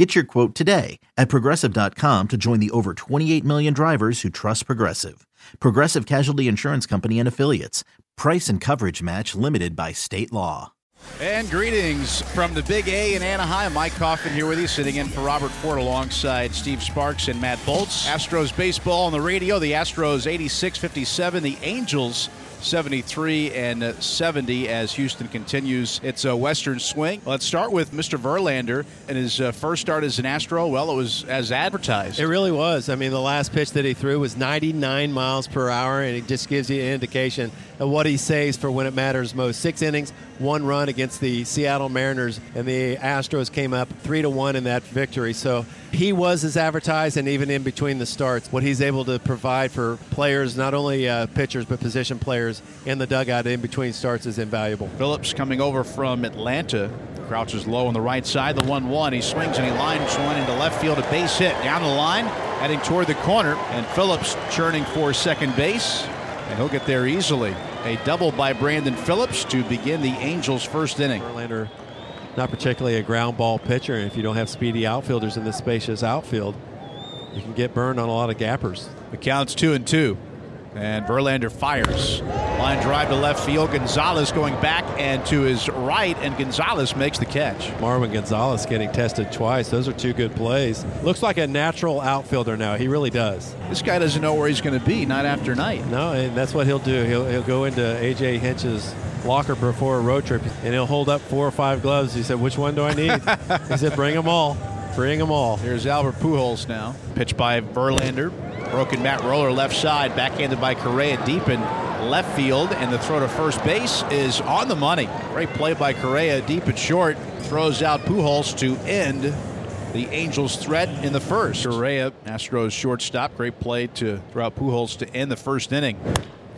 Get your quote today at progressive.com to join the over 28 million drivers who trust Progressive. Progressive Casualty Insurance Company and Affiliates. Price and coverage match limited by state law. And greetings from the Big A in Anaheim. Mike Coffin here with you, sitting in for Robert Ford alongside Steve Sparks and Matt Bolts. Astros baseball on the radio. The Astros 86 57. The Angels 73 and 70 as Houston continues its uh, western swing. Let's start with Mr. Verlander and his uh, first start as an Astro. Well, it was as advertised. It really was. I mean, the last pitch that he threw was 99 miles per hour, and it just gives you an indication of what he saves for when it matters most. Six innings, one run against the Seattle Mariners, and the Astros came up three to one in that victory. So he was as advertised, and even in between the starts, what he's able to provide for players, not only uh, pitchers but position players in the dugout in between starts, is invaluable. Phillips coming over from Atlanta. Crouches low on the right side, the 1 1. He swings and he lines one into left field, a base hit down the line, heading toward the corner. And Phillips churning for second base, and he'll get there easily. A double by Brandon Phillips to begin the Angels' first inning. Verlander, not particularly a ground ball pitcher, and if you don't have speedy outfielders in this spacious outfield, you can get burned on a lot of gappers. The count's two and two. And Verlander fires. Line drive to left field. Gonzalez going back and to his right, and Gonzalez makes the catch. Marwin Gonzalez getting tested twice. Those are two good plays. Looks like a natural outfielder now. He really does. This guy doesn't know where he's going to be night after night. No, and that's what he'll do. He'll, he'll go into AJ Hinch's locker before a road trip, and he'll hold up four or five gloves. He said, "Which one do I need?" he said, "Bring them all. Bring them all." Here's Albert Pujols now. Pitch by Verlander. Broken bat Roller left side, backhanded by Correa deep in left field, and the throw to first base is on the money. Great play by Correa, deep and short, throws out Pujols to end the Angels' threat in the first. Correa, Astros shortstop, great play to throw out Pujols to end the first inning.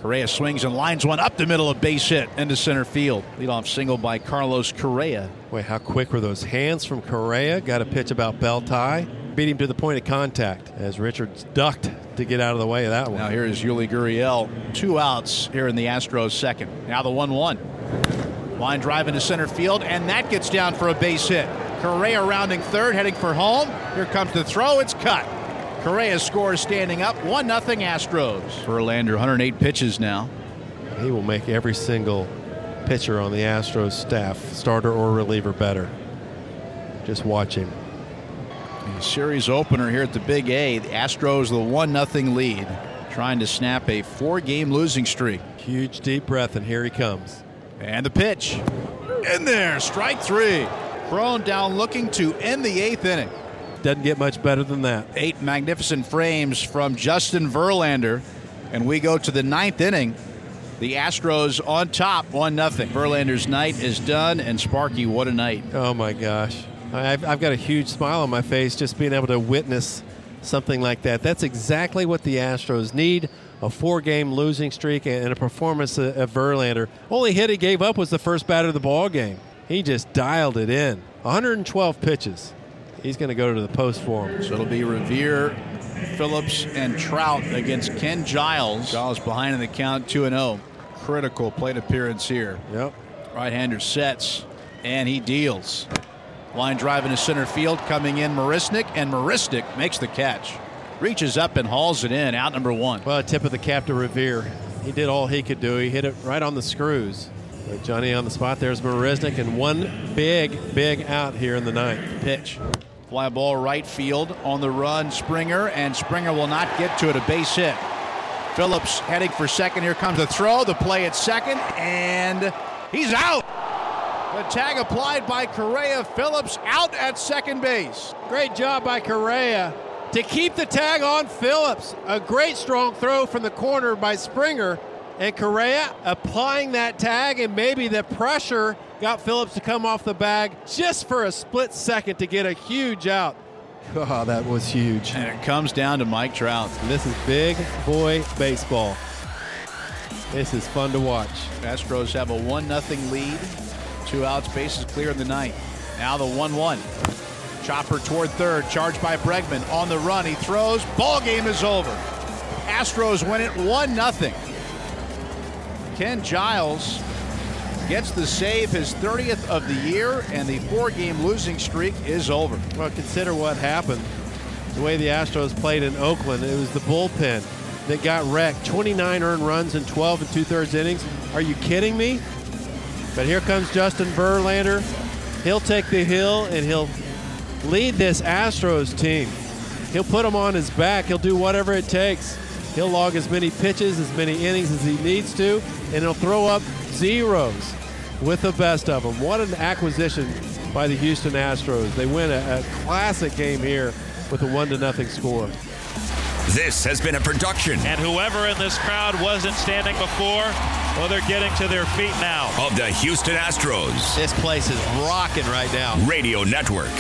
Correa swings and lines one up the middle of base hit into center field. Leadoff single by Carlos Correa. Wait, how quick were those hands from Correa? Got a pitch about belt tie. Beat him to the point of contact as Richards ducked to get out of the way of that one. Now here is Yuli Gurriel. Two outs here in the Astros second. Now the 1 1. Line drive into center field, and that gets down for a base hit. Correa rounding third, heading for home. Here comes the throw. It's cut. Correa scores standing up. 1 0 Astros. Verlander, 108 pitches now. He will make every single pitcher on the Astros staff, starter or reliever, better. Just watch him. The series opener here at the Big A. The Astros the 1 0 lead, trying to snap a four game losing streak. Huge deep breath, and here he comes. And the pitch. In there, strike three. Cron down looking to end the eighth inning. Doesn't get much better than that. Eight magnificent frames from Justin Verlander. And we go to the ninth inning. The Astros on top, 1 0. Verlander's night is done, and Sparky, what a night. Oh my gosh. I've, I've got a huge smile on my face just being able to witness something like that. That's exactly what the Astros need a four game losing streak and a performance of Verlander. Only hit he gave up was the first batter of the ball game. He just dialed it in. 112 pitches. He's going to go to the post for him. So it'll be Revere, Phillips, and Trout against Ken Giles. Giles behind in the count 2 0. Critical plate appearance here. Yep. Right hander sets, and he deals. Line drive into center field, coming in Marisnick, and Marisnick makes the catch. Reaches up and hauls it in, out number one. Well, a tip of the cap to Revere. He did all he could do. He hit it right on the screws. But Johnny on the spot. There's Marisnick, and one big, big out here in the ninth. Pitch. Fly ball right field on the run, Springer, and Springer will not get to it. A base hit. Phillips heading for second. Here comes the throw. The play at second, and he's out. The tag applied by Correa. Phillips out at second base. Great job by Correa to keep the tag on Phillips. A great strong throw from the corner by Springer. And Correa applying that tag, and maybe the pressure got Phillips to come off the bag just for a split second to get a huge out. Oh, that was huge. And it comes down to Mike Trout. This is big boy baseball. This is fun to watch. Astros have a 1 0 lead. Two outs, bases clear in the ninth. Now the 1 1. Chopper toward third, charged by Bregman. On the run, he throws. Ball game is over. Astros win it 1 0. Ken Giles gets the save, his 30th of the year, and the four game losing streak is over. Well, consider what happened. The way the Astros played in Oakland, it was the bullpen that got wrecked. 29 earned runs in 12 and two thirds innings. Are you kidding me? But here comes Justin Verlander. He'll take the hill and he'll lead this Astros team. He'll put them on his back. He'll do whatever it takes. He'll log as many pitches, as many innings as he needs to, and he'll throw up zeros with the best of them. What an acquisition by the Houston Astros. They win a, a classic game here with a one to nothing score. This has been a production. And whoever in this crowd wasn't standing before, well, they're getting to their feet now. Of the Houston Astros. This place is rocking right now. Radio Network.